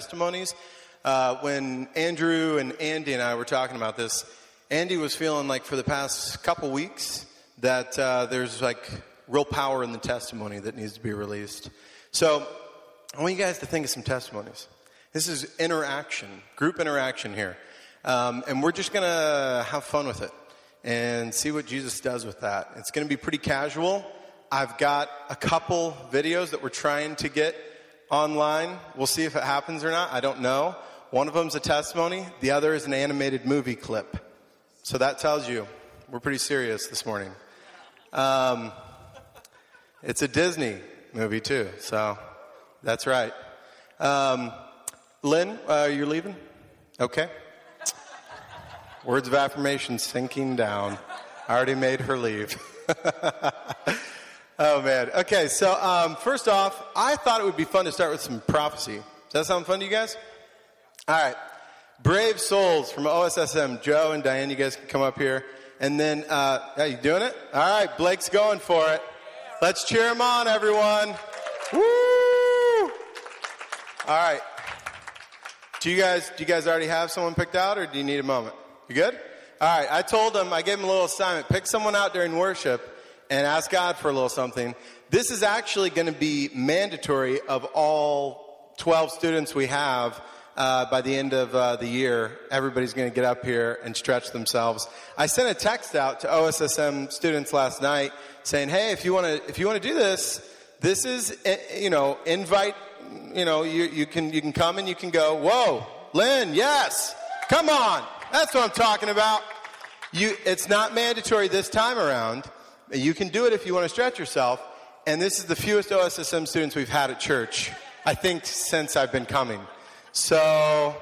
testimonies. Uh, when Andrew and Andy and I were talking about this, Andy was feeling like for the past couple weeks that uh, there's like real power in the testimony that needs to be released. So I want you guys to think of some testimonies. This is interaction, group interaction here. Um, and we're just going to have fun with it and see what Jesus does with that. It's going to be pretty casual. I've got a couple videos that we're trying to get online. We'll see if it happens or not. I don't know. One of them's a testimony, the other is an animated movie clip. So that tells you we're pretty serious this morning. Um, it's a Disney movie, too, so that's right. Um, Lynn, uh, you're leaving? Okay. Words of affirmation sinking down. I already made her leave. oh, man. Okay, so um, first off, I thought it would be fun to start with some prophecy. Does that sound fun to you guys? All right. Brave souls from OSSM. Joe and Diane, you guys can come up here. And then, uh, are you doing it? All right, Blake's going for it. Let's cheer him on, everyone. Woo! All right. Do you guys do you guys already have someone picked out, or do you need a moment? You good? All right. I told them I gave them a little assignment. Pick someone out during worship and ask God for a little something. This is actually going to be mandatory of all 12 students we have. Uh, by the end of uh, the year, everybody's going to get up here and stretch themselves. I sent a text out to OSSM students last night saying, "Hey, if you want to, if you want to do this, this is, eh, you know, invite you know, you, you, can, you can come and you can go, whoa, Lynn, yes, come on. That's what I'm talking about. You, it's not mandatory this time around. You can do it if you want to stretch yourself. And this is the fewest OSSM students we've had at church, I think, since I've been coming. So,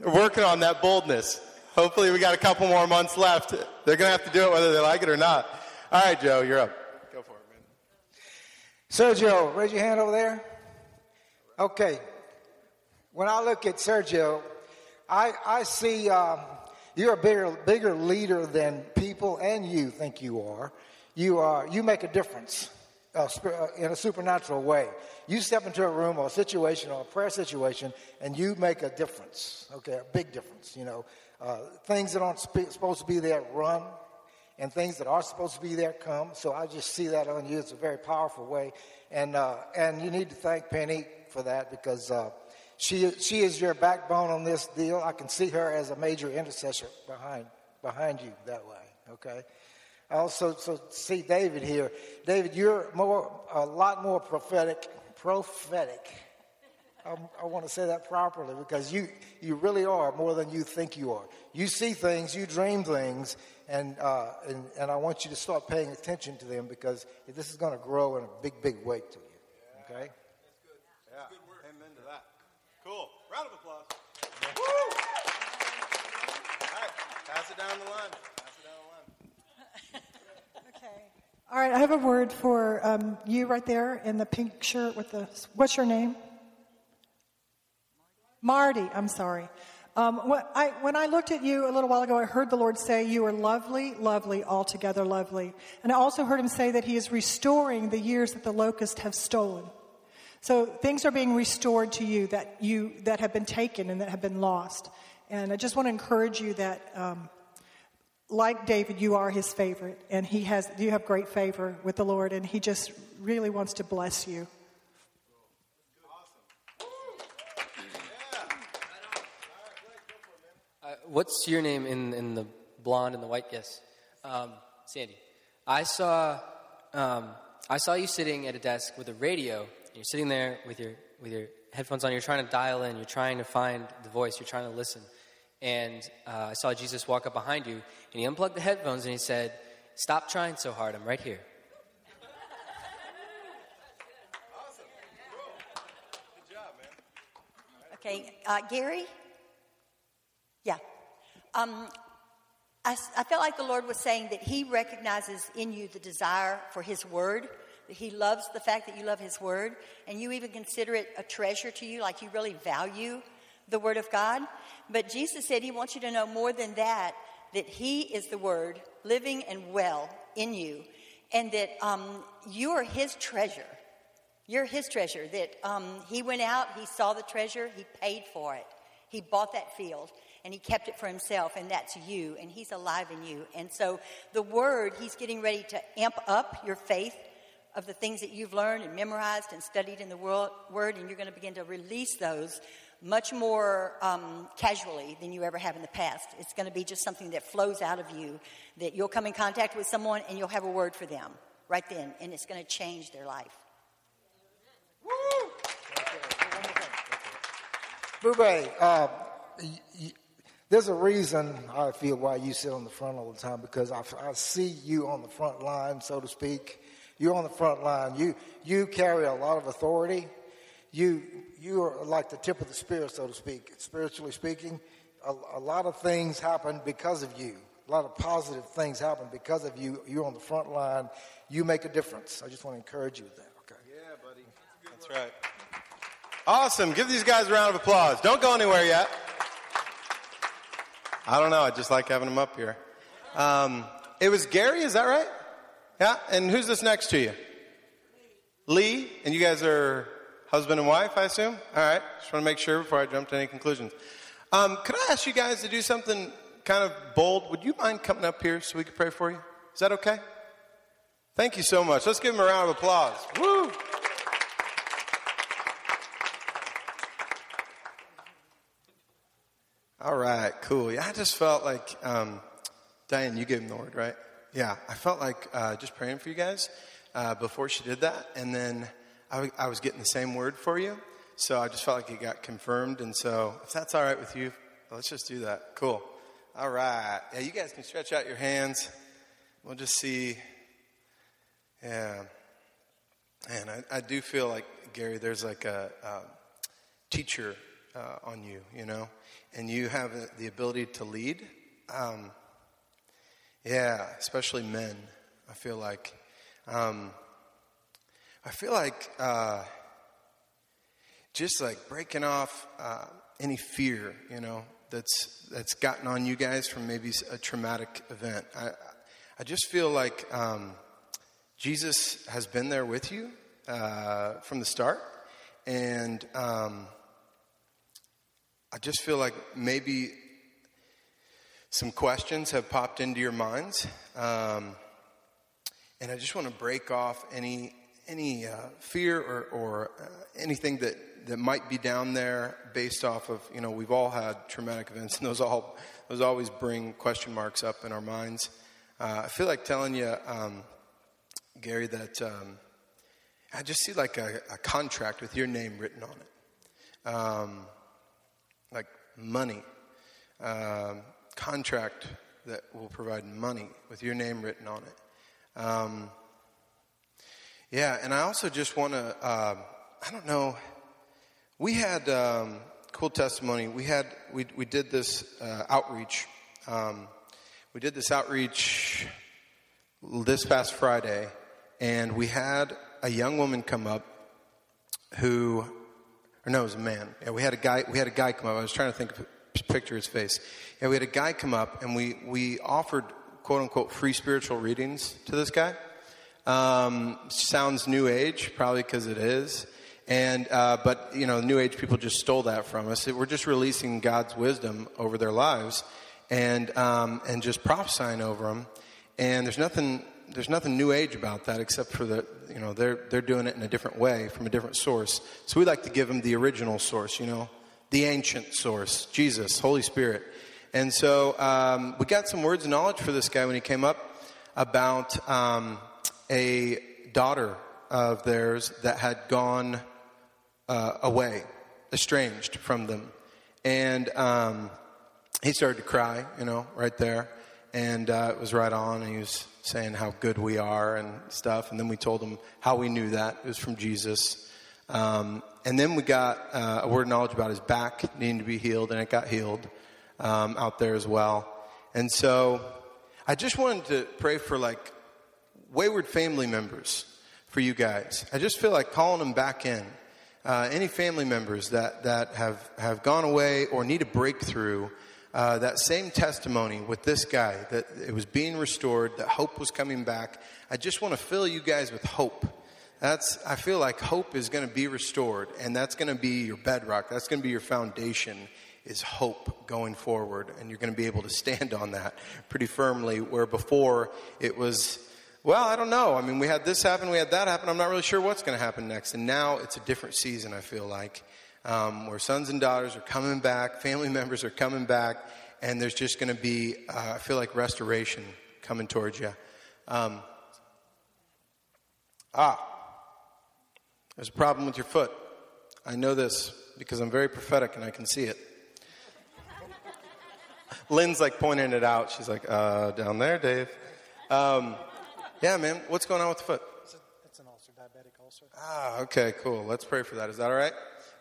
working on that boldness. Hopefully, we got a couple more months left. They're going to have to do it whether they like it or not. All right, Joe, you're up. Go for it, man. Sergio, raise your hand over there. Okay. When I look at Sergio, I, I see um, you're a bigger, bigger leader than people and you think you are. You, are, you make a difference uh, uh, in a supernatural way. You step into a room or a situation or a prayer situation and you make a difference, okay, a big difference. You know, uh, things that aren't sp- supposed to be there run, and things that are supposed to be there come. So I just see that on you. It's a very powerful way. And, uh, and you need to thank Penny for that because uh, she, she is your backbone on this deal. I can see her as a major intercessor behind, behind you that way, okay? I also so see David here. David, you're more, a lot more prophetic, prophetic. I, I want to say that properly because you, you really are more than you think you are. You see things, you dream things, and, uh, and, and I want you to start paying attention to them because this is going to grow in a big, big way to you. Okay? That's good. Yeah. That's good work. Amen to that. Cool. Round of applause. Woo! All right, pass it down the line. Pass it down the line. okay. All right, I have a word for um, you right there in the pink shirt with the. What's your name? Marty. I'm sorry. Um, when, I, when I looked at you a little while ago, I heard the Lord say, You are lovely, lovely, altogether lovely. And I also heard him say that he is restoring the years that the locusts have stolen. So things are being restored to you that you that have been taken and that have been lost. And I just want to encourage you that, um, like David, you are his favorite, and he has you have great favor with the Lord, and he just really wants to bless you. Uh, what's your name in, in the blonde and the white? Yes, um, Sandy. I saw um, I saw you sitting at a desk with a radio you're sitting there with your with your headphones on. You're trying to dial in. You're trying to find the voice. You're trying to listen. And uh, I saw Jesus walk up behind you, and he unplugged the headphones and he said, "Stop trying so hard. I'm right here." Okay, uh, Gary. Yeah. Um, I, I felt like the Lord was saying that He recognizes in you the desire for His Word That he loves the fact that you love His Word, and you even consider it a treasure to you, like you really value the Word of God. But Jesus said He wants you to know more than that, that He is the Word, living and well in you, and that um, you are His treasure. You're his treasure. That um, he went out, he saw the treasure, he paid for it. He bought that field and he kept it for himself, and that's you, and he's alive in you. And so the word, he's getting ready to amp up your faith of the things that you've learned and memorized and studied in the world, word, and you're going to begin to release those much more um, casually than you ever have in the past. It's going to be just something that flows out of you, that you'll come in contact with someone and you'll have a word for them right then, and it's going to change their life. Bube, uh, y- y- there's a reason I feel why you sit on the front all the time because I, I see you on the front line, so to speak. You're on the front line. You you carry a lot of authority. You you are like the tip of the spear, so to speak. Spiritually speaking, a, a lot of things happen because of you. A lot of positive things happen because of you. You're on the front line. You make a difference. I just want to encourage you with that. Okay. Yeah, buddy. That's right. Awesome. Give these guys a round of applause. Don't go anywhere yet. I don't know. I just like having them up here. Um, it was Gary, is that right? Yeah. And who's this next to you? Lee. And you guys are husband and wife, I assume? All right. Just want to make sure before I jump to any conclusions. Um, could I ask you guys to do something kind of bold? Would you mind coming up here so we could pray for you? Is that okay? Thank you so much. Let's give them a round of applause. Woo! All right, cool. Yeah, I just felt like, um, Diane, you gave him the word, right? Yeah, I felt like uh, just praying for you guys uh, before she did that, and then I, I was getting the same word for you, so I just felt like it got confirmed, and so if that's all right with you, let's just do that. Cool. All right. Yeah, you guys can stretch out your hands. We'll just see. Yeah. Man, I, I do feel like, Gary, there's like a, a teacher uh, on you, you know, and you have the ability to lead. Um, yeah, especially men, I feel like. Um, I feel like uh, just like breaking off uh, any fear, you know, that's that's gotten on you guys from maybe a traumatic event. I I just feel like um, Jesus has been there with you uh, from the start, and um, I just feel like maybe some questions have popped into your minds, um, and I just want to break off any any uh, fear or, or uh, anything that, that might be down there based off of you know we've all had traumatic events, and those all those always bring question marks up in our minds. Uh, I feel like telling you, um, Gary, that um, I just see like a, a, contract with your name written on it, um, like money. Um, contract that will provide money with your name written on it. Yeah, and I also just want to, uh, I don't know, we had um, cool testimony. We had, we, we did this uh, outreach. Um, we did this outreach this past Friday, and we had a young woman come up who, or no, it was a man. Yeah, we had a guy. We had a guy come up. I was trying to think of picture his face. Yeah, we had a guy come up, and we we offered quote unquote free spiritual readings to this guy. Um, sounds new age, probably because it is. And uh, but you know, new age people just stole that from us. We're just releasing God's wisdom over their lives, and um, and just prophesying over them. And there's nothing there's nothing new age about that except for the you know they're they're doing it in a different way from a different source. So we like to give them the original source, you know, the ancient source, Jesus, Holy Spirit. And so um, we got some words of knowledge for this guy when he came up about um, a daughter of theirs that had gone uh, away, estranged from them. And um, he started to cry, you know, right there. And uh, it was right on. And he was saying how good we are and stuff. And then we told him how we knew that. It was from Jesus. Um, and then we got uh, a word of knowledge about his back needing to be healed, and it got healed um, out there as well. And so I just wanted to pray for like wayward family members for you guys. I just feel like calling them back in. Uh, any family members that, that have, have gone away or need a breakthrough, uh, that same testimony with this guy, that it was being restored, that hope was coming back. I just want to fill you guys with hope that's I feel like hope is going to be restored, and that's going to be your bedrock. That's going to be your foundation. Is hope going forward, and you're going to be able to stand on that pretty firmly. Where before it was, well, I don't know. I mean, we had this happen, we had that happen. I'm not really sure what's going to happen next. And now it's a different season. I feel like um, where sons and daughters are coming back, family members are coming back, and there's just going to be, uh, I feel like restoration coming towards you. Um, ah, there's a problem with your foot. I know this because I'm very prophetic and I can see it. Lynn's like pointing it out. She's like, uh, down there, Dave. Um, yeah, man, what's going on with the foot? It's, a, it's an ulcer, diabetic ulcer. Ah, okay, cool. Let's pray for that. Is that all right?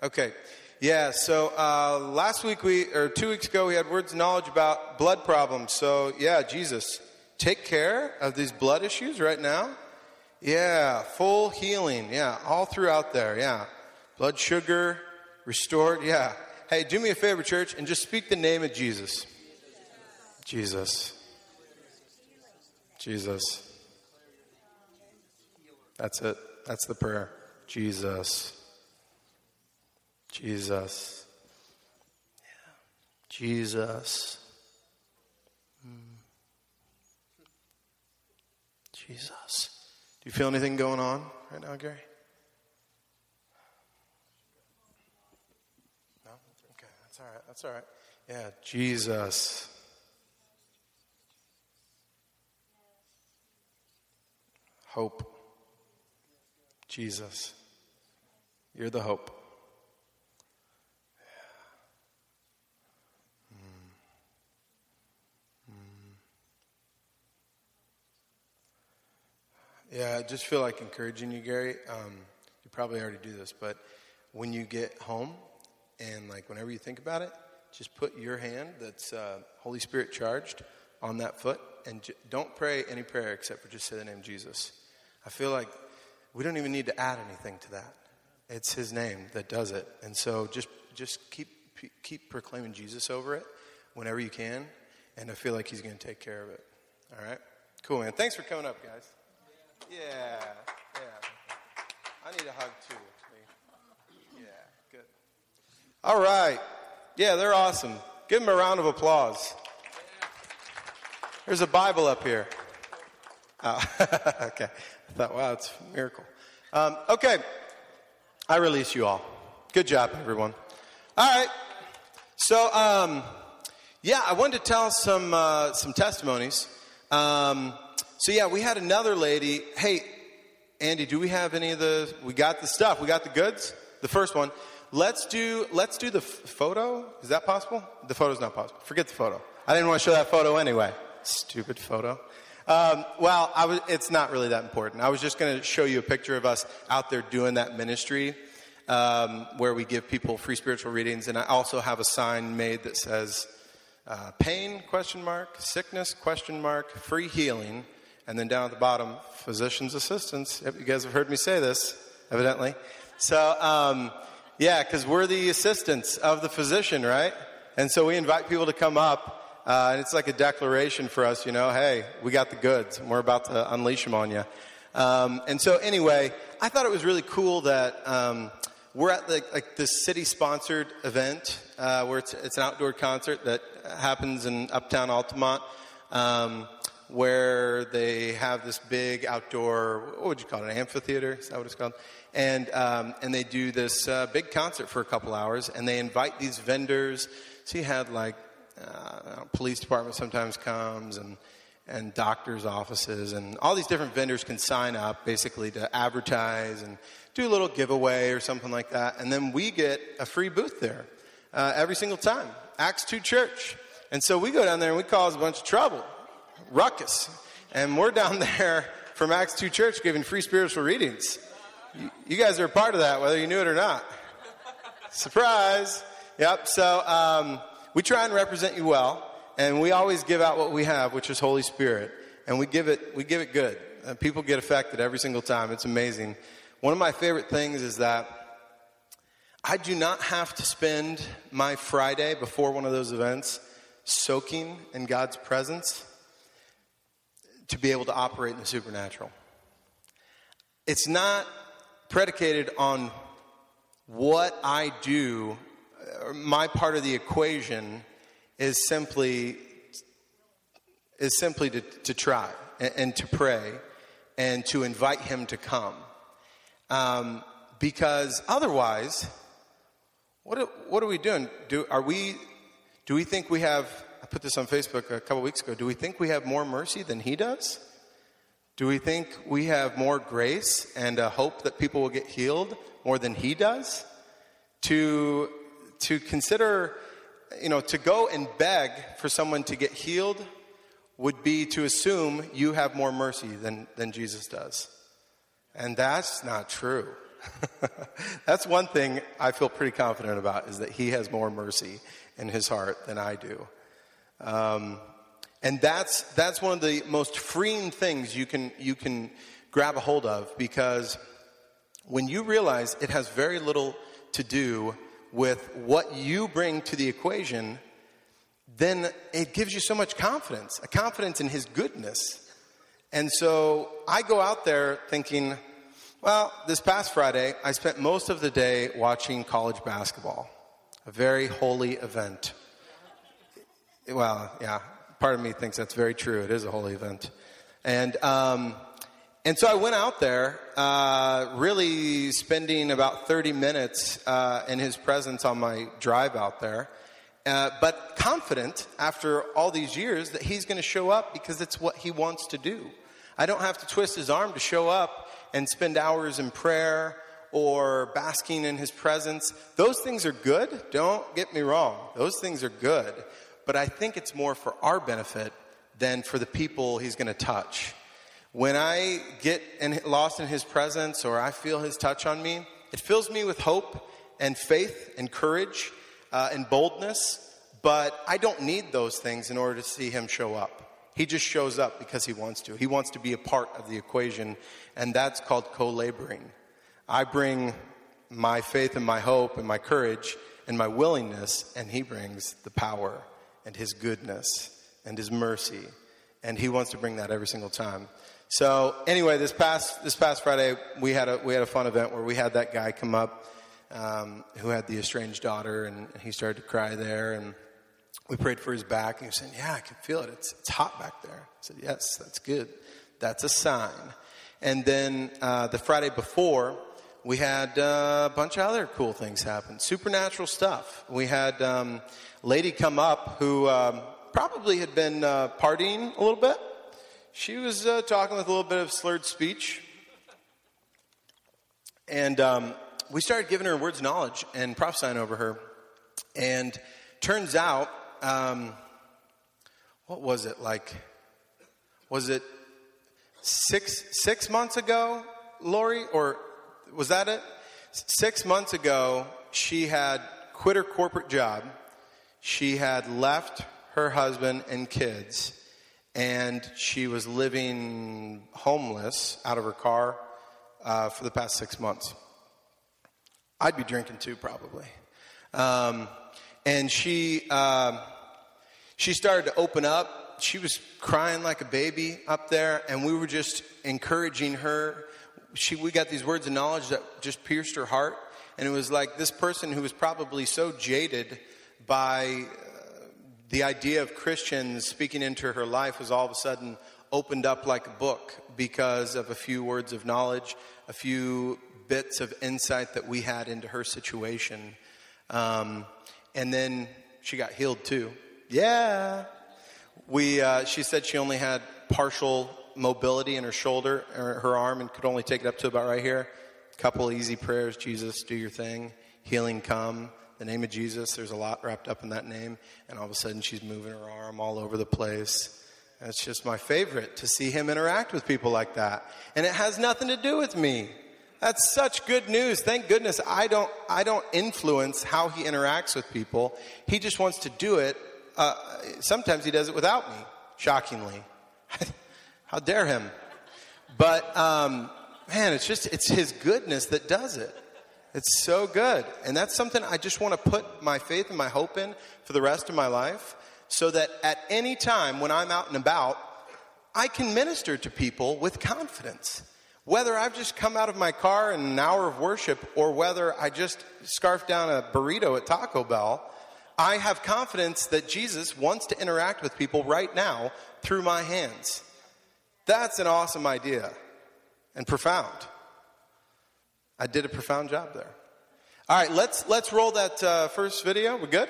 Okay. Yeah, so uh, last week we, or two weeks ago, we had words of knowledge about blood problems. So, yeah, Jesus, take care of these blood issues right now. Yeah, full healing. Yeah, all throughout there. Yeah. Blood sugar restored. Yeah. Hey, do me a favor, church, and just speak the name of Jesus. Jesus. Jesus. That's it. That's the prayer. Jesus. Jesus. Yeah. Jesus. Mm. Jesus. Do you feel anything going on right now, Gary? No? Okay, that's all right. That's all right. Yeah, Jesus. Hope. Jesus. You're the hope. Yeah, I just feel like encouraging you, Gary. Um, you probably already do this, but when you get home and like whenever you think about it, just put your hand that's uh, Holy Spirit charged on that foot and j- don't pray any prayer except for just say the name Jesus. I feel like we don't even need to add anything to that. It's His name that does it, and so just just keep keep proclaiming Jesus over it whenever you can, and I feel like He's going to take care of it. All right, cool, man. Thanks for coming up, guys. Yeah, yeah. I need a hug too. Yeah, good. All right. Yeah, they're awesome. Give them a round of applause. There's a Bible up here. Oh, okay. I thought, wow, it's a miracle. Um, okay. I release you all. Good job, everyone. All right. So, um, yeah, I wanted to tell some uh, some testimonies. Um, so yeah, we had another lady. Hey, Andy, do we have any of the? We got the stuff. We got the goods. The first one. Let's do. Let's do the f- photo. Is that possible? The photo's not possible. Forget the photo. I didn't want to show that photo anyway. Stupid photo. Um, well, was, it's not really that important. I was just going to show you a picture of us out there doing that ministry, um, where we give people free spiritual readings, and I also have a sign made that says uh, "pain?" question mark, sickness? question mark, free healing and then down at the bottom, physician's assistants. Yep, you guys have heard me say this, evidently. So, um, yeah, because we're the assistants of the physician, right? And so we invite people to come up, uh, and it's like a declaration for us, you know, hey, we got the goods, and we're about to unleash them on you. Um, and so, anyway, I thought it was really cool that um, we're at like this city-sponsored event uh, where it's, it's, an outdoor concert that happens in Uptown Altamonte. Um, where they have this big outdoor, what would you call it, an amphitheater? Is that what it's called? And, um, and they do this uh, big concert for a couple hours, and they invite these vendors. So you had like uh, police department sometimes comes, and and doctors' offices, and all these different vendors can sign up basically to advertise and do a little giveaway or something like that. And then we get a free booth there uh, every single time. Acts 2 Church. And so we go down there and we cause a bunch of trouble ruckus. And we're down there from Acts 2 Church giving free spiritual readings. You, you guys are a part of that, whether you knew it or not. Surprise. Yep. So um, we try and represent you well, and we always give out what we have, which is Holy Spirit, and we give it we give it good. And people get affected every single time. It's amazing. One of my favorite things is that I do not have to spend my Friday before one of those events soaking in God's presence to be able to operate in the supernatural. It's not predicated on what I do, uh, my part of the equation is simply is simply to, to try and, and to pray and to invite him to come. Um, because otherwise, what are, what are we doing? Do, are we, do we think we have, I put this on Facebook a couple weeks ago, do we think we have more mercy than he does? Do we think we have more grace and a hope that people will get healed more than he does? To, to consider, you know, to go and beg for someone to get healed would be to assume you have more mercy than, than Jesus does. And that's not true. that's one thing I feel pretty confident about is that he has more mercy in his heart than I do. Um, and that's, that's one of the most freeing things you can, you can grab a hold of because when you realize it has very little to do with what you bring to the equation, then it gives you so much confidence, a confidence in his goodness. And so I go out there thinking, well, this past Friday, I spent most of the day watching college basketball, a very holy event. Well, yeah, part of me thinks that's very true. It is a holy event. And, um, and so I went out there, uh, really spending about 30 minutes uh, in his presence on my drive out there. Uh, but confident after all these years that he's going to show up because it's what he wants to do. I don't have to twist his arm to show up and spend hours in prayer or basking in his presence. Those things are good. Don't get me wrong. Those things are good. But I think it's more for our benefit than for the people he's going to touch. When I get in, lost in his presence or I feel his touch on me, it fills me with hope and faith and courage uh, and boldness, but I don't need those things in order to see him show up. He just shows up because he wants to. He wants to be a part of the equation, and that's called co laboring. I bring my faith and my hope and my courage and my willingness, and he brings the power and his goodness and his mercy, and he wants to bring that every single time. So anyway, this past this past Friday we had a we had a fun event where we had that guy come up um, who had the estranged daughter, and he started to cry there. And we prayed for his back, and he said, "Yeah, I can feel it. It's it's hot back there." I said, "Yes, that's good. That's a sign." And then uh, the Friday before, we had uh, a bunch of other cool things happen, supernatural stuff. We had um, a lady come up who um, probably had been uh, partying a little bit. She was uh, talking with a little bit of slurred speech. And um, we started giving her words of knowledge and prophesying over her. And turns out, um, what was it like? Was it six six months ago, Lori, or was that it? Six months ago, she had quit her corporate job. She had left her husband and kids, and she was living homeless out of her car uh, for the past six months. I'd be drinking too, probably. Um, and she um, she started to open up. She was crying like a baby up there, and we were just encouraging her. She, we got these words of knowledge that just pierced her heart, and it was like this person who was probably so jaded by the idea of Christians speaking into her life was all of a sudden opened up like a book because of a few words of knowledge, a few bits of insight that we had into her situation. Um, and then she got healed too. Yeah. We, uh, she said she only had partial mobility in her shoulder, or her arm, and could only take it up to about right here. Couple easy prayers Jesus, do your thing. Healing come. The name of Jesus, there's a lot wrapped up in that name. And all of a sudden, she's moving her arm all over the place. And It's just my favorite to see him interact with people like that. And it has nothing to do with me. That's such good news. Thank goodness I don't, I don't influence how he interacts with people. He just wants to do it. Uh, sometimes he does it without me, shockingly. how dare him? But, um, man, it's just, it's his goodness that does it. It's so good. And that's something I just want to put my faith and my hope in for the rest of my life so that at any time when I'm out and about, I can minister to people with confidence whether I've just come out of my car in an hour of worship or whether I just scarfed down a burrito at Taco Bell, I have confidence that Jesus wants to interact with people right now through my hands. That's an awesome idea and profound. I did a profound job there. All right, let's let's roll that uh, first video. We're good?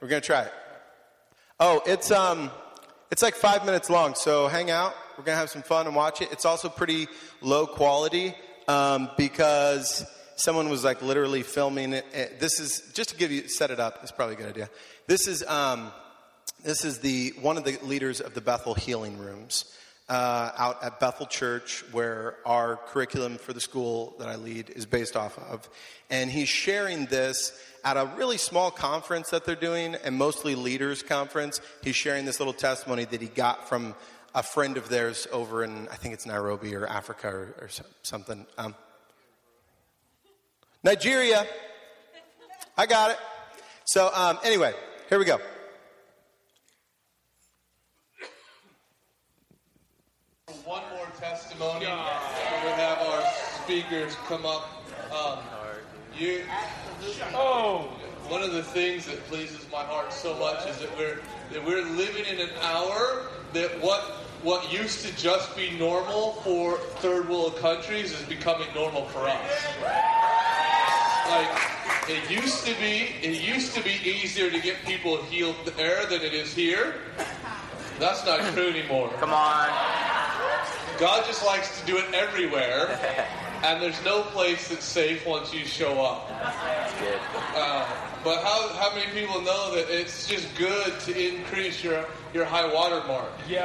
We're gonna try it. Oh, it's um, it's like five minutes long, so hang out. We're gonna have some fun and watch it. It's also pretty low quality um, because someone was like literally filming it. This is just to give you set it up. It's probably a good idea. This is um, this is the one of the leaders of the Bethel Healing Rooms uh, out at Bethel Church, where our curriculum for the school that I lead is based off of. And he's sharing this at a really small conference that they're doing, and mostly leaders conference. He's sharing this little testimony that he got from a friend of theirs over in, I think it's Nairobi or Africa or, or something. Um, Nigeria. I got it. So, um, anyway, here we go. One more testimony. We're going to have our speakers come up. Um, you, oh, one of the things that pleases my heart so much is that we're that we're living in an hour that what what used to just be normal for third world countries is becoming normal for us. Like it used to be, it used to be easier to get people healed there than it is here. That's not true anymore. Come on. God just likes to do it everywhere, and there's no place that's safe once you show up. Uh, but how, how many people know that it's just good to increase your, your high water mark? Yeah.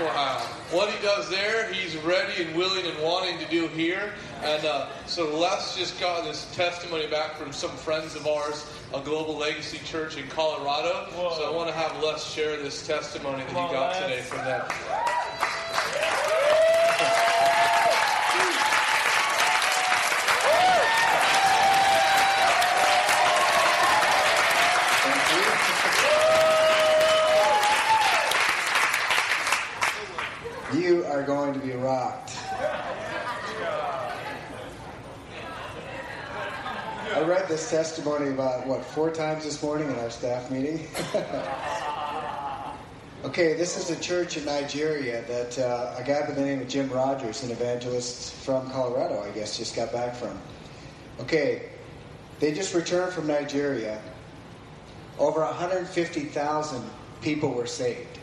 Uh, what he does there, he's ready and willing and wanting to do here. And uh, so Les just got this testimony back from some friends of ours, a Global Legacy Church in Colorado. Whoa. So I want to have Les share this testimony that he Come on, got Les. today from them. You are going to be rocked. I read this testimony about, what, four times this morning in our staff meeting? okay, this is a church in Nigeria that uh, a guy by the name of Jim Rogers, an evangelist from Colorado, I guess, just got back from. Okay, they just returned from Nigeria. Over 150,000 people were saved.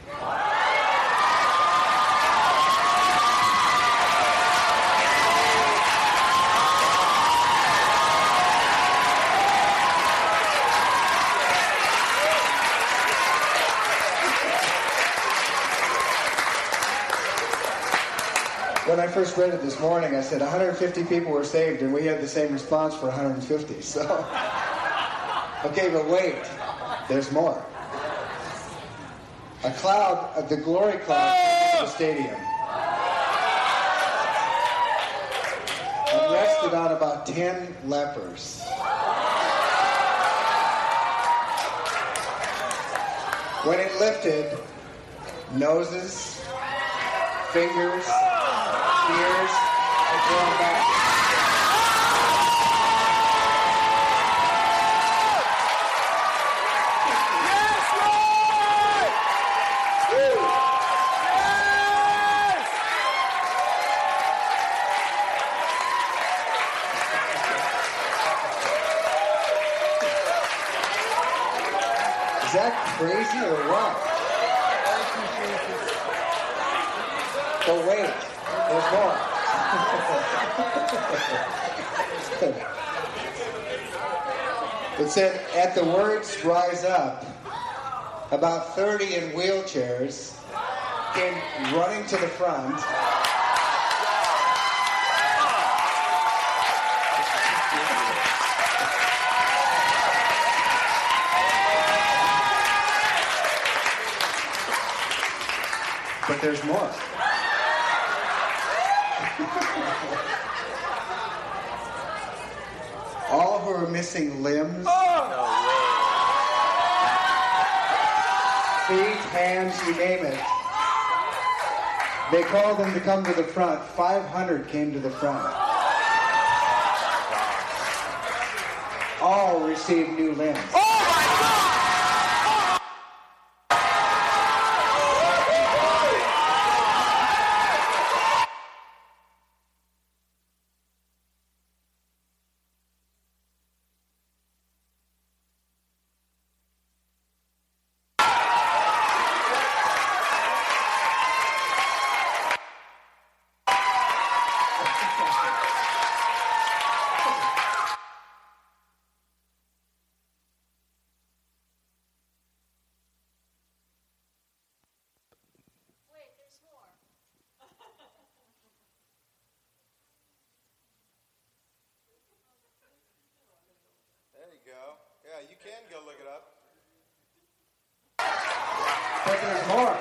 When I first read it this morning, I said 150 people were saved, and we had the same response for 150. So, okay, but wait, there's more. A cloud, uh, the glory cloud, into the stadium and rested on about 10 lepers. When it lifted, noses, fingers, ears, and thrown back. Is that crazy or what? But oh, wait, there's more. it said, at the words rise up, about 30 in wheelchairs came running to the front. But there's more. All who are missing limbs, oh. feet, hands, you name it, They called them to come to the front. 500 came to the front. All received new limbs. There you go. Yeah, you can go look it up. But there's more.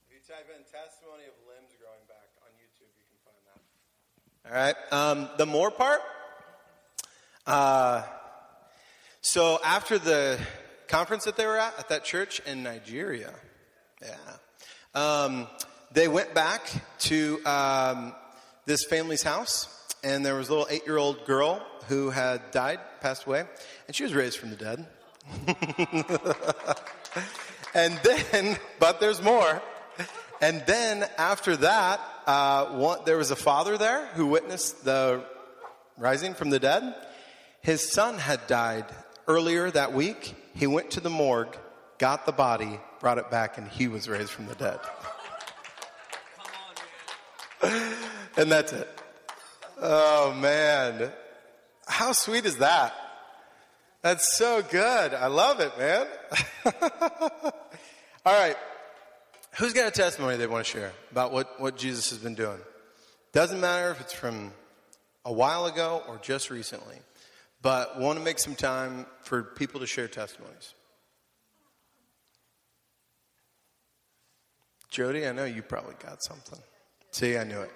If you type in testimony of limbs growing back on YouTube, you can find that. All right. Um, the more part. Uh, so after the conference that they were at at that church in Nigeria, yeah, um, they went back to um, this family's house, and there was a little eight-year-old girl who had died, passed away, and she was raised from the dead. and then, but there's more. And then after that, uh, one, there was a father there who witnessed the rising from the dead. His son had died earlier that week. He went to the morgue, got the body, brought it back, and he was raised from the dead. and that's it. Oh man. How sweet is that? That's so good. I love it, man. All right. Who's got a testimony they want to share about what, what Jesus has been doing? Doesn't matter if it's from a while ago or just recently, but want to make some time for people to share testimonies. Jody, I know you probably got something. See, I knew it.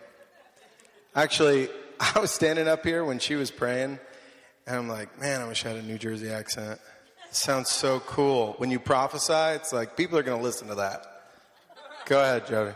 Actually, I was standing up here when she was praying, and I'm like, man, I wish I had a New Jersey accent. It sounds so cool. When you prophesy, it's like people are going to listen to that. Go ahead, Jody.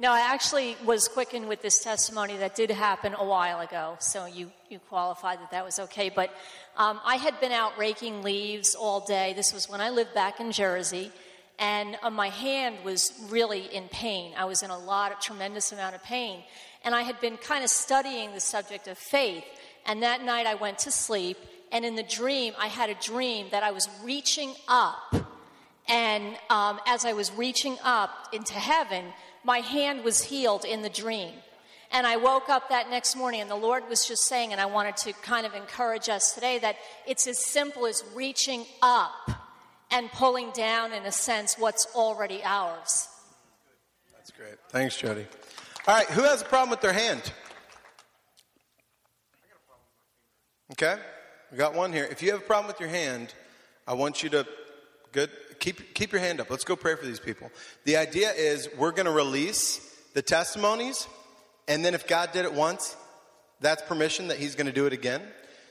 No, I actually was quickened with this testimony that did happen a while ago, so you, you qualified that that was okay. But um, I had been out raking leaves all day. This was when I lived back in Jersey, and uh, my hand was really in pain. I was in a lot of tremendous amount of pain, and I had been kind of studying the subject of faith. And that night I went to sleep, and in the dream, I had a dream that I was reaching up and um, as I was reaching up into heaven, my hand was healed in the dream. And I woke up that next morning, and the Lord was just saying, and I wanted to kind of encourage us today that it's as simple as reaching up and pulling down, in a sense, what's already ours. That's great. Thanks, Jody. All right, who has a problem with their hand? Okay, we got one here. If you have a problem with your hand, I want you to good keep keep your hand up. Let's go pray for these people. The idea is we're going to release the testimonies, and then if God did it once, that's permission that He's going to do it again.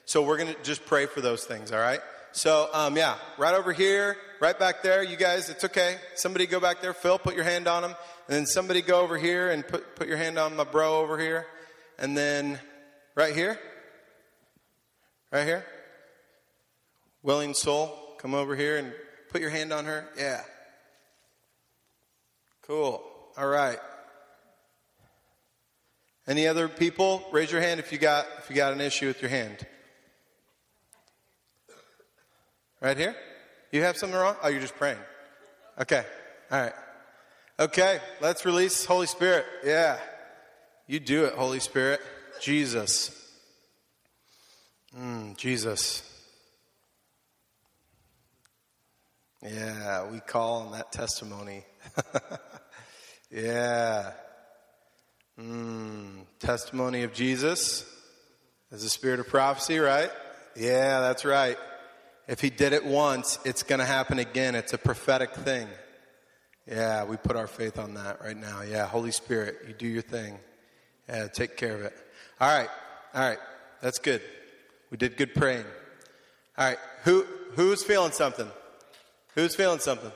So we're going to just pray for those things. All right. So um, yeah, right over here, right back there. You guys, it's okay. Somebody go back there. Phil, put your hand on him, and then somebody go over here and put put your hand on my bro over here, and then right here, right here. Willing soul, come over here and Put your hand on her. Yeah. Cool. All right. Any other people? Raise your hand if you got if you got an issue with your hand. Right here? You have something wrong? Oh, you're just praying. Okay. All right. Okay, let's release Holy Spirit. Yeah. You do it, Holy Spirit. Jesus. Mm, Jesus. Yeah, we call on that testimony. yeah. Mm, testimony of Jesus is the spirit of prophecy, right? Yeah, that's right. If he did it once, it's going to happen again. It's a prophetic thing. Yeah, we put our faith on that right now. Yeah, Holy Spirit, you do your thing. Yeah, take care of it. All right, all right, that's good. We did good praying. All right, who who's feeling something? Who's feeling something?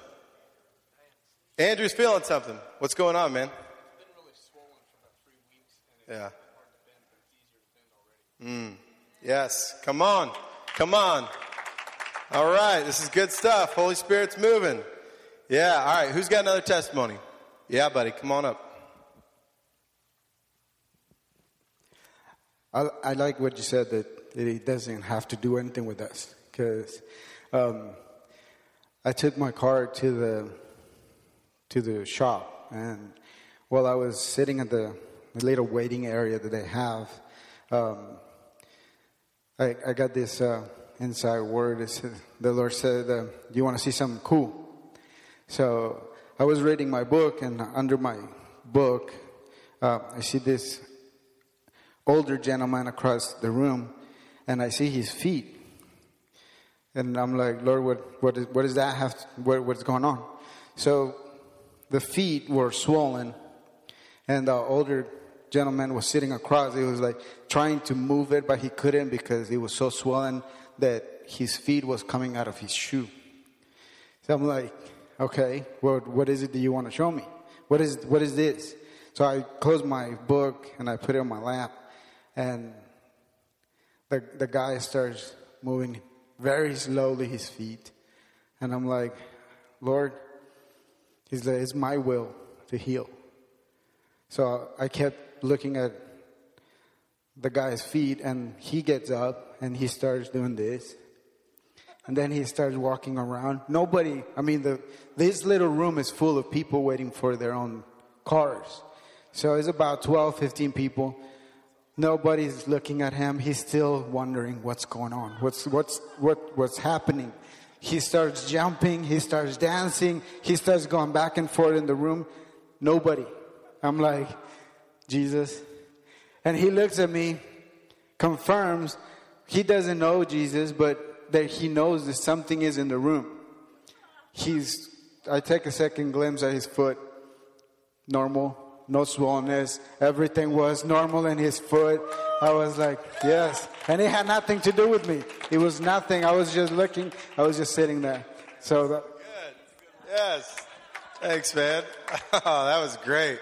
Andrew's feeling something. What's going on, man? Yeah. Mm. Yes. Come on. Come on. All right. This is good stuff. Holy Spirit's moving. Yeah. All right. Who's got another testimony? Yeah, buddy. Come on up. I, I like what you said that, it doesn't have to do anything with us because um, I took my car to the to the shop and while I was sitting at the, little waiting area that they have, um, I, I got this uh, inside word. The Lord said, uh, "Do you want to see something cool?" So I was reading my book, and under my book, uh, I see this older gentleman across the room, and I see his feet. And I'm like, Lord, what, what, is, what does that have? To, what, what's going on? So the feet were swollen, and the older gentleman was sitting across. He was like trying to move it, but he couldn't because it was so swollen that his feet was coming out of his shoe. So I'm like, okay, well, what is it that you want to show me? What is, what is this? So I closed my book and I put it on my lap, and the, the guy starts moving very slowly his feet. And I'm like, Lord, it's my will to heal. So I kept looking at the guy's feet, and he gets up and he starts doing this. And then he starts walking around. Nobody, I mean, the, this little room is full of people waiting for their own cars. So it's about 12, 15 people. Nobody's looking at him. He's still wondering what's going on. What's, what's, what, what's happening? He starts jumping. He starts dancing. He starts going back and forth in the room. Nobody. I'm like, Jesus. And he looks at me, confirms he doesn't know Jesus, but that he knows that something is in the room. He's, I take a second glimpse at his foot. Normal, no swollenness. Everything was normal in his foot. I was like, yes. And it had nothing to do with me. It was nothing. I was just looking. I was just sitting there. So that, Good. Yes. Thanks, man. Oh, that was great.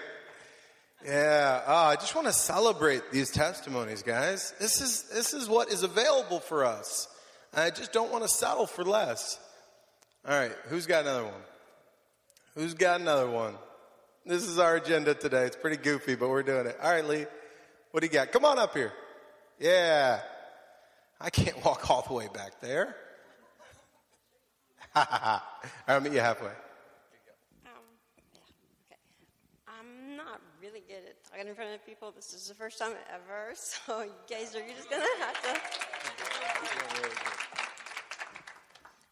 Yeah. Oh, I just want to celebrate these testimonies, guys. This is this is what is available for us. I just don't want to settle for less. All right. Who's got another one? Who's got another one? This is our agenda today. It's pretty goofy, but we're doing it. All right, Lee. What do you got? Come on up here. Yeah. I can't walk all the way back there. I'll meet you halfway. I'm not really good at talking in front of people. This is the first time ever, so you guys are just gonna have to.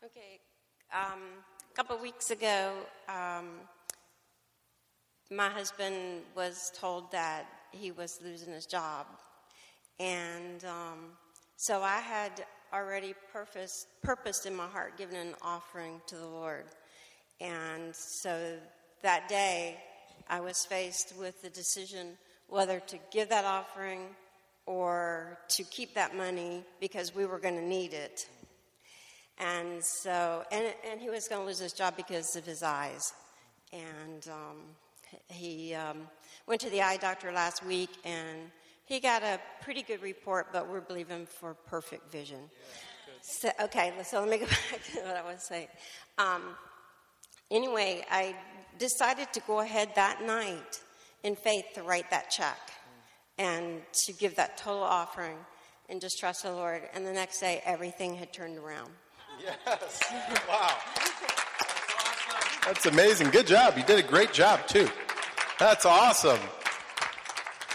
Okay, um, a couple weeks ago, um, my husband was told that he was losing his job, and um, so I had already purposed, purposed in my heart giving an offering to the Lord, and so that day I was faced with the decision whether to give that offering or to keep that money because we were going to need it. And so, and, and he was going to lose his job because of his eyes. And um, he um, went to the eye doctor last week and he got a pretty good report, but we're believing for perfect vision. So, okay, so let me go back to what I was saying. Um, anyway, I decided to go ahead that night in faith to write that check and to give that total offering and just trust the Lord. And the next day, everything had turned around. Yes. Wow. That's amazing. Good job. You did a great job, too. That's awesome.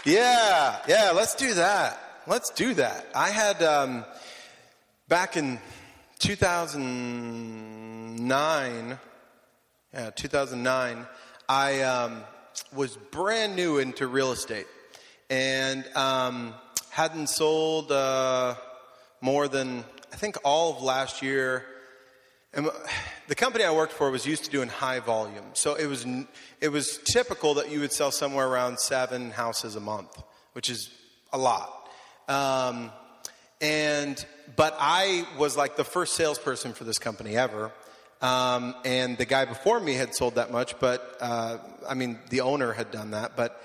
Yeah, yeah, let's do that. Let's do that. I had, um, back in 2009, yeah, 2009, I um, was brand new into real estate and um, hadn't sold uh, more than, I think, all of last year. And the company I worked for was used to doing high volume. So it was, it was typical that you would sell somewhere around seven houses a month, which is a lot. Um, and, but I was like the first salesperson for this company ever. Um, and the guy before me had sold that much, but uh, I mean, the owner had done that, but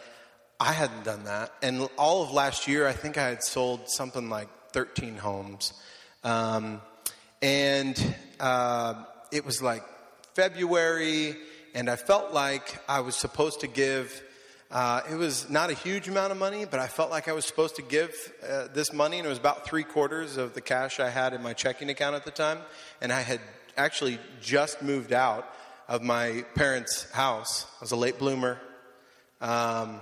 I hadn't done that. And all of last year, I think I had sold something like 13 homes. Um, and uh, it was like February, and I felt like I was supposed to give. Uh, it was not a huge amount of money, but I felt like I was supposed to give uh, this money, and it was about three quarters of the cash I had in my checking account at the time. And I had actually just moved out of my parents' house. I was a late bloomer. Um,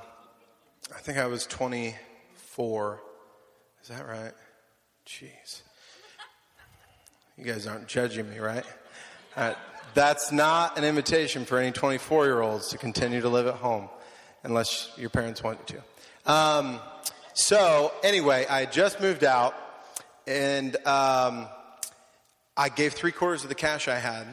I think I was 24. Is that right? Jeez. You guys aren't judging me, right? Uh, that's not an invitation for any 24 year olds to continue to live at home unless your parents want you to. Um, so, anyway, I just moved out and um, I gave three quarters of the cash I had.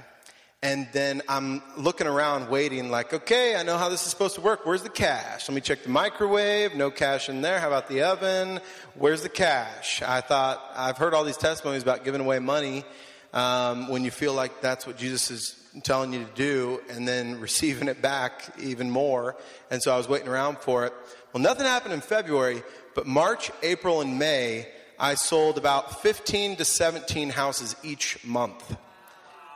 And then I'm looking around waiting, like, okay, I know how this is supposed to work. Where's the cash? Let me check the microwave. No cash in there. How about the oven? Where's the cash? I thought, I've heard all these testimonies about giving away money um, when you feel like that's what Jesus is telling you to do, and then receiving it back even more. And so I was waiting around for it. Well, nothing happened in February, but March, April, and May, I sold about 15 to 17 houses each month.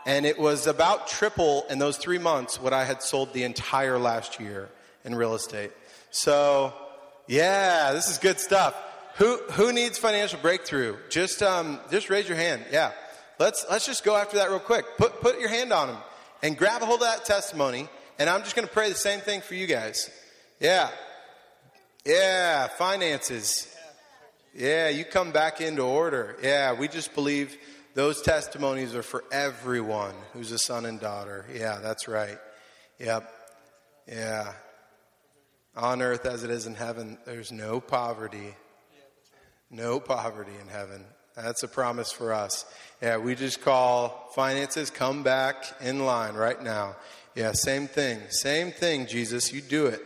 And it was about triple in those three months what I had sold the entire last year in real estate. So, yeah, this is good stuff. Who, who needs financial breakthrough? Just, um, just raise your hand. Yeah. Let's, let's just go after that real quick. Put, put your hand on them and grab a hold of that testimony. And I'm just going to pray the same thing for you guys. Yeah. Yeah. Finances. Yeah. You come back into order. Yeah. We just believe those testimonies are for everyone who's a son and daughter. Yeah, that's right. Yep. Yeah. On earth as it is in heaven, there's no poverty. No poverty in heaven. That's a promise for us. Yeah, we just call finances come back in line right now. Yeah, same thing. Same thing, Jesus. You do it.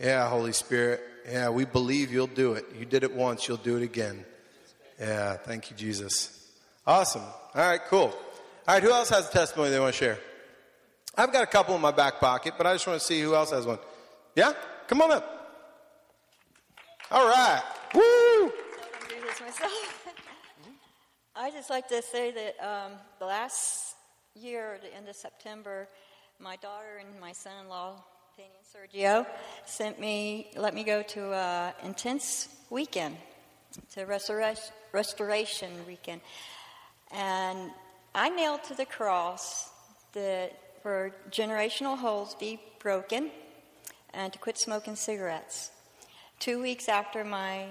Yeah, Holy Spirit. Yeah, we believe you'll do it. You did it once, you'll do it again. Yeah, thank you, Jesus. Awesome. All right, cool. All right, who else has a testimony they want to share? I've got a couple in my back pocket, but I just want to see who else has one. Yeah? Come on up. All right. Woo! I just like to say that um, the last year, the end of September, my daughter and my son-in-law, Penny and Sergio, sent me, let me go to an intense weekend. A restoration, restoration weekend. And I nailed to the cross that for generational holes be broken and to quit smoking cigarettes. Two weeks after my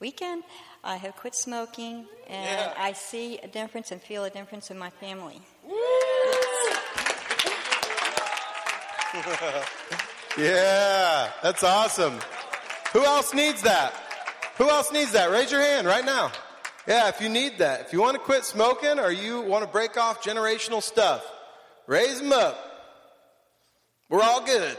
weekend, I have quit smoking and Yeah. I see a difference and feel a difference in my family. Yeah, that's awesome. Who else needs that? Who else needs that? Raise your hand right now. Yeah, if you need that. If you want to quit smoking or you want to break off generational stuff, raise them up. We're all good.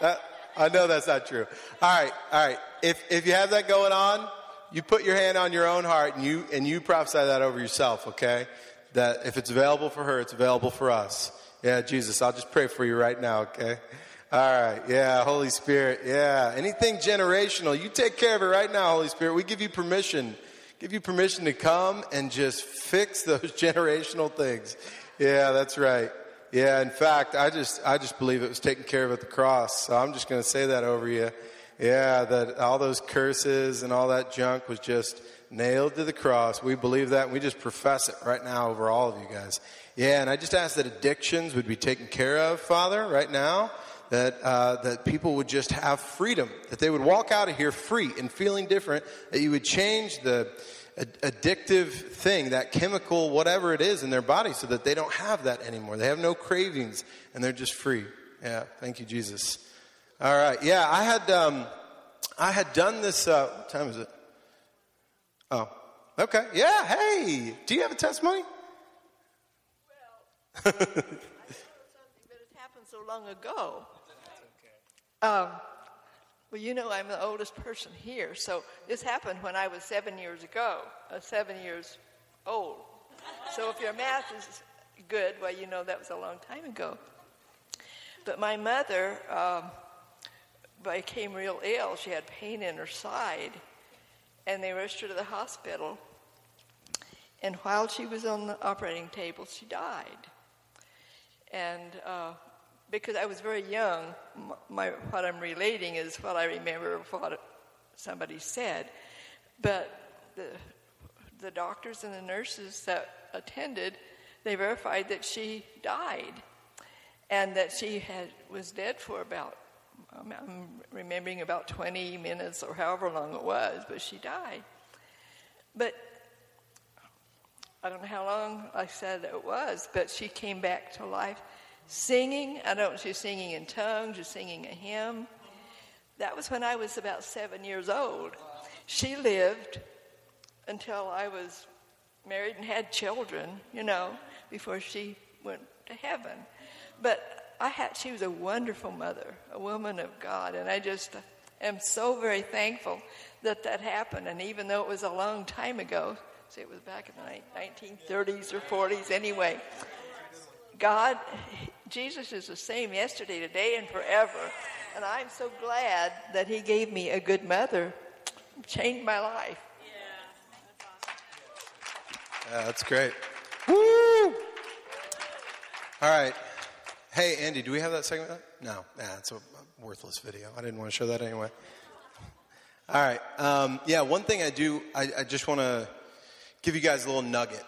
That- I know that's not true. All right, all right. If, if you have that going on, you put your hand on your own heart and you, and you prophesy that over yourself, okay? That if it's available for her, it's available for us. Yeah, Jesus, I'll just pray for you right now, okay? All right, yeah, Holy Spirit, yeah. Anything generational, you take care of it right now, Holy Spirit. We give you permission. Give you permission to come and just fix those generational things. Yeah, that's right. Yeah, in fact, I just I just believe it was taken care of at the cross. So I'm just going to say that over you. Yeah, that all those curses and all that junk was just nailed to the cross. We believe that. And we just profess it right now over all of you guys. Yeah, and I just ask that addictions would be taken care of, Father, right now. That uh, that people would just have freedom. That they would walk out of here free and feeling different. That you would change the addictive thing, that chemical, whatever it is in their body, so that they don't have that anymore. They have no cravings and they're just free. Yeah, thank you, Jesus. All right, yeah, I had um, I had done this. Uh, what time is it? Oh, okay. Yeah. Hey, do you have a testimony? Well, I something, but it happened so long ago. Um, well, you know, I'm the oldest person here, so this happened when I was seven years ago, uh, seven years old. So if your math is good, well, you know that was a long time ago. But my mother um, became real ill. She had pain in her side, and they rushed her to the hospital. And while she was on the operating table, she died. And uh, because I was very young, my, what I'm relating is what I remember of what somebody said. But the, the doctors and the nurses that attended, they verified that she died and that she had, was dead for about, I'm remembering about 20 minutes or however long it was, but she died. But I don't know how long I said it was, but she came back to life singing. I don't know, if was singing in tongues, was singing a hymn. That was when I was about seven years old. She lived until I was married and had children, you know, before she went to heaven. But I had, she was a wonderful mother, a woman of God, and I just am so very thankful that that happened. And even though it was a long time ago, see, it was back in the 1930s or 40s anyway, God, Jesus is the same yesterday, today, and forever. And I'm so glad that He gave me a good mother, changed my life. Yeah, that's great. Woo! All right. Hey, Andy, do we have that segment? No, nah, it's a worthless video. I didn't want to show that anyway. All right. Um, yeah, one thing I do, I, I just want to give you guys a little nugget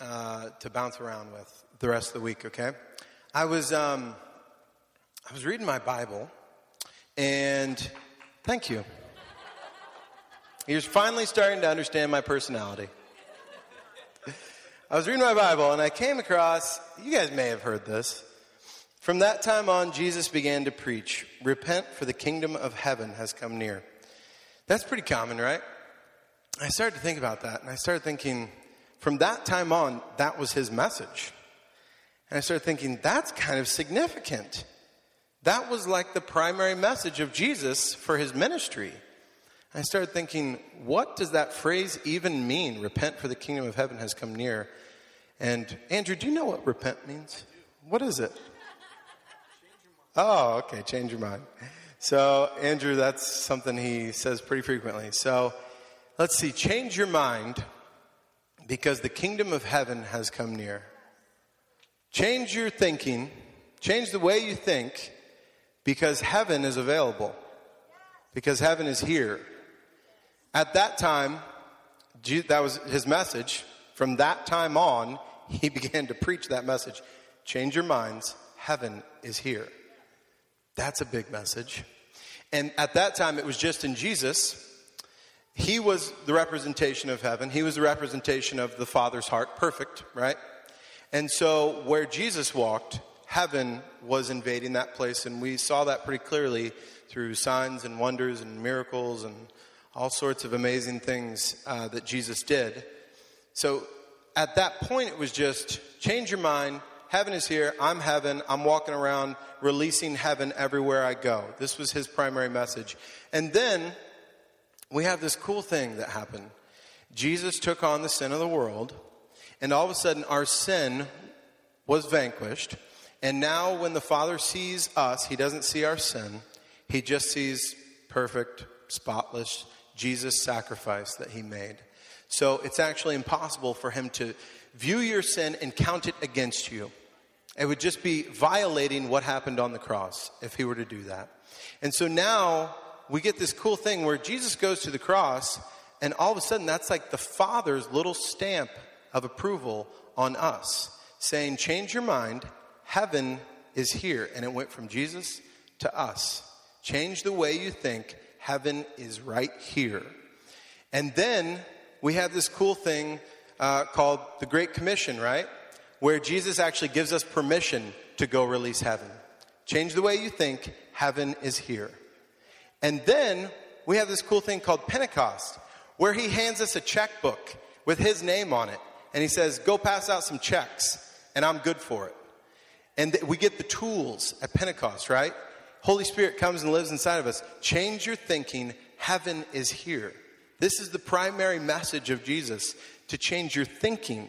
uh, to bounce around with the rest of the week, okay? I was, um, I was reading my Bible, and thank you. You're finally starting to understand my personality. I was reading my Bible, and I came across, you guys may have heard this. From that time on, Jesus began to preach, Repent, for the kingdom of heaven has come near. That's pretty common, right? I started to think about that, and I started thinking, from that time on, that was his message. And I started thinking, that's kind of significant. That was like the primary message of Jesus for his ministry. I started thinking, what does that phrase even mean? Repent for the kingdom of heaven has come near. And Andrew, do you know what repent means? What is it? Oh, okay, change your mind. So, Andrew, that's something he says pretty frequently. So, let's see, change your mind because the kingdom of heaven has come near. Change your thinking, change the way you think because heaven is available, because heaven is here. At that time, that was his message. From that time on, he began to preach that message. Change your minds, heaven is here. That's a big message. And at that time, it was just in Jesus. He was the representation of heaven, he was the representation of the Father's heart, perfect, right? And so, where Jesus walked, heaven was invading that place, and we saw that pretty clearly through signs and wonders and miracles and all sorts of amazing things uh, that Jesus did. So, at that point, it was just change your mind. Heaven is here. I'm heaven. I'm walking around releasing heaven everywhere I go. This was his primary message. And then we have this cool thing that happened. Jesus took on the sin of the world and all of a sudden, our sin was vanquished. And now, when the Father sees us, He doesn't see our sin, He just sees perfect, spotless Jesus' sacrifice that He made. So it's actually impossible for Him to view your sin and count it against you. It would just be violating what happened on the cross if He were to do that. And so now we get this cool thing where Jesus goes to the cross, and all of a sudden, that's like the Father's little stamp of approval on us, saying, Change your mind, heaven is here. And it went from Jesus to us. Change the way you think, heaven is right here. And then we have this cool thing uh, called the Great Commission, right? Where Jesus actually gives us permission to go release heaven. Change the way you think, heaven is here. And then we have this cool thing called Pentecost, where he hands us a checkbook with his name on it and he says, Go pass out some checks, and I'm good for it. And th- we get the tools at Pentecost, right? Holy Spirit comes and lives inside of us. Change your thinking. Heaven is here. This is the primary message of Jesus to change your thinking.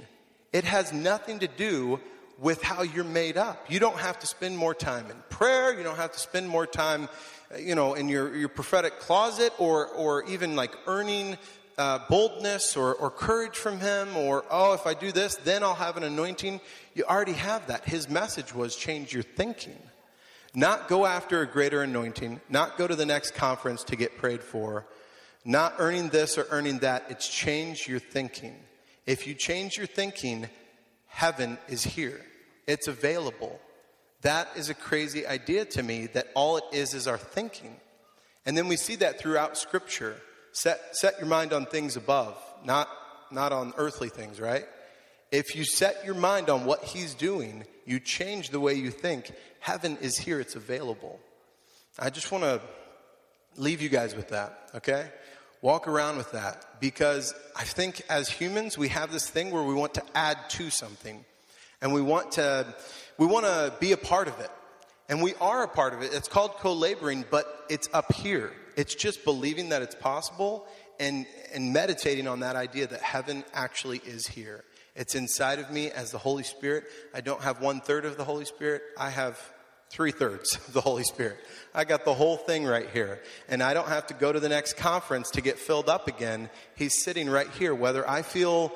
It has nothing to do with how you're made up. You don't have to spend more time in prayer. You don't have to spend more time, you know, in your, your prophetic closet or, or even like earning uh, boldness or, or courage from him or, oh, if I do this, then I'll have an anointing. You already have that. His message was change your thinking. Not go after a greater anointing, not go to the next conference to get prayed for, not earning this or earning that. It's change your thinking. If you change your thinking, heaven is here. It's available. That is a crazy idea to me that all it is is our thinking. And then we see that throughout Scripture. Set, set your mind on things above, not, not on earthly things, right? If you set your mind on what He's doing, you change the way you think. Heaven is here, it's available. I just want to leave you guys with that, okay? Walk around with that because I think as humans, we have this thing where we want to add to something and we want to, we want to be a part of it. And we are a part of it. It's called co laboring, but it's up here. It's just believing that it's possible and, and meditating on that idea that heaven actually is here. It's inside of me as the Holy Spirit. I don't have one third of the Holy Spirit, I have three thirds of the Holy Spirit. I got the whole thing right here. And I don't have to go to the next conference to get filled up again. He's sitting right here, whether I feel.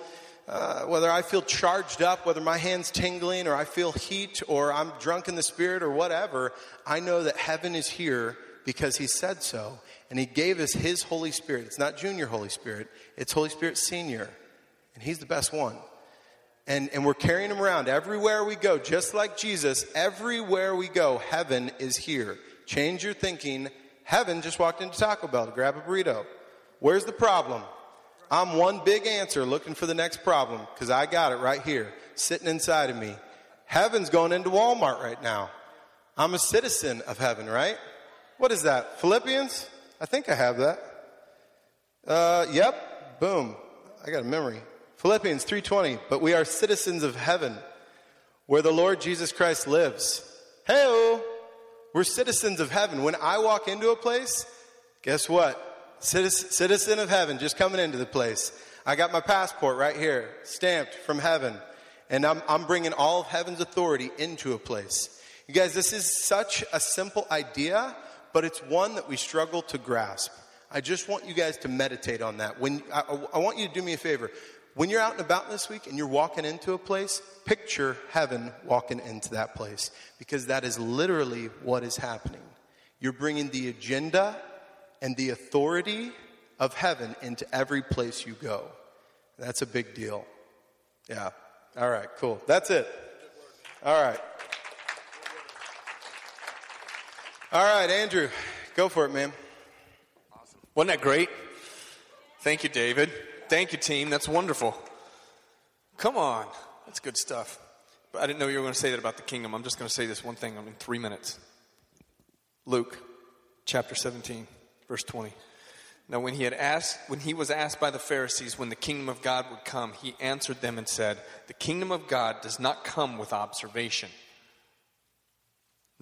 Uh, whether I feel charged up, whether my hand's tingling, or I feel heat, or I'm drunk in the spirit, or whatever, I know that heaven is here because He said so. And He gave us His Holy Spirit. It's not Junior Holy Spirit, it's Holy Spirit Senior. And He's the best one. And, and we're carrying him around everywhere we go, just like Jesus. Everywhere we go, heaven is here. Change your thinking. Heaven just walked into Taco Bell to grab a burrito. Where's the problem? I'm one big answer looking for the next problem because I got it right here, sitting inside of me. Heaven's going into Walmart right now. I'm a citizen of heaven, right? What is that? Philippians? I think I have that. Uh, yep. Boom. I got a memory. Philippians 3:20, but we are citizens of heaven where the Lord Jesus Christ lives. Hey, we're citizens of heaven. When I walk into a place, guess what? Citizen of heaven just coming into the place. I got my passport right here, stamped from heaven, and I'm, I'm bringing all of heaven's authority into a place. You guys, this is such a simple idea, but it's one that we struggle to grasp. I just want you guys to meditate on that. When I, I want you to do me a favor. When you're out and about this week and you're walking into a place, picture heaven walking into that place because that is literally what is happening. You're bringing the agenda and the authority of heaven into every place you go. That's a big deal. Yeah. All right, cool. That's it. All right. All right, Andrew, go for it, man. Awesome. Wasn't that great? Thank you, David. Thank you, team. That's wonderful. Come on. That's good stuff. But I didn't know you were going to say that about the kingdom. I'm just going to say this one thing in three minutes. Luke chapter 17, verse 20. Now, when he had asked, when he was asked by the Pharisees when the kingdom of God would come, he answered them and said, The kingdom of God does not come with observation.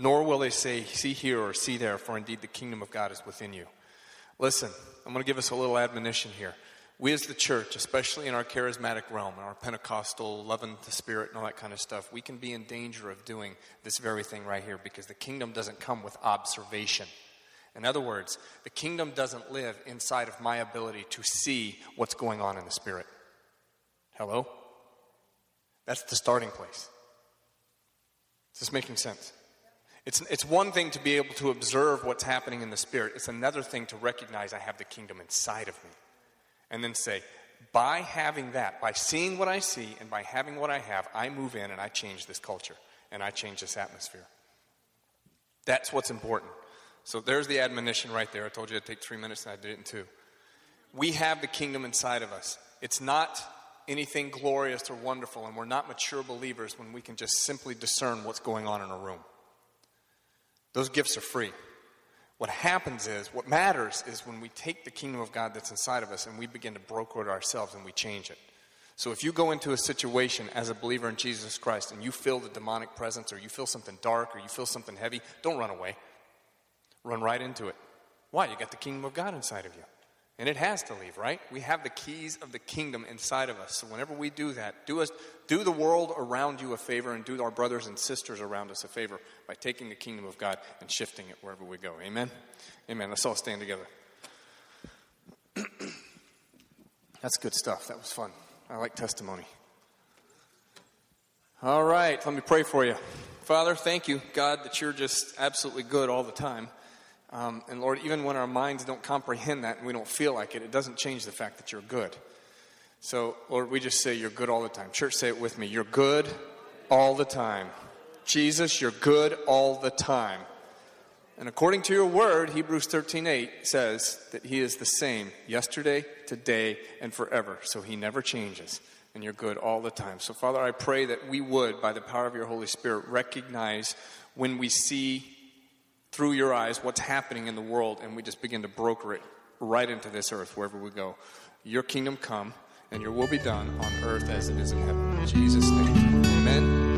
Nor will they say, See here or see there, for indeed the kingdom of God is within you. Listen, I'm going to give us a little admonition here we as the church, especially in our charismatic realm, our Pentecostal, loving the Spirit, and all that kind of stuff, we can be in danger of doing this very thing right here because the kingdom doesn't come with observation. In other words, the kingdom doesn't live inside of my ability to see what's going on in the Spirit. Hello? That's the starting place. Is this making sense? It's, it's one thing to be able to observe what's happening in the Spirit, it's another thing to recognize I have the kingdom inside of me and then say, by having that, by seeing what I see and by having what I have, I move in and I change this culture and I change this atmosphere. That's what's important. So there's the admonition right there. I told you it'd take three minutes and I did it in two. We have the kingdom inside of us. It's not anything glorious or wonderful, and we're not mature believers when we can just simply discern what's going on in a room. Those gifts are free. What happens is, what matters is when we take the kingdom of God that's inside of us and we begin to broker it ourselves and we change it. So if you go into a situation as a believer in Jesus Christ and you feel the demonic presence or you feel something dark or you feel something heavy, don't run away. Run right into it. Why? You got the kingdom of God inside of you. And it has to leave, right? We have the keys of the kingdom inside of us. So whenever we do that, do us do the world around you a favor and do our brothers and sisters around us a favor by taking the kingdom of God and shifting it wherever we go. Amen. Amen. Let's all stand together. That's good stuff. That was fun. I like testimony. All right, let me pray for you. Father, thank you, God, that you're just absolutely good all the time. Um, and Lord, even when our minds don't comprehend that and we don't feel like it, it doesn't change the fact that you're good. So, Lord, we just say you're good all the time. Church, say it with me. You're good all the time. Jesus, you're good all the time. And according to your word, Hebrews 13:8 says that he is the same yesterday, today, and forever. So he never changes and you're good all the time. So, Father, I pray that we would, by the power of your Holy Spirit, recognize when we see through your eyes what's happening in the world and we just begin to broker it right into this earth wherever we go. Your kingdom come and your will be done on earth as it is in heaven. In Jesus' name, amen.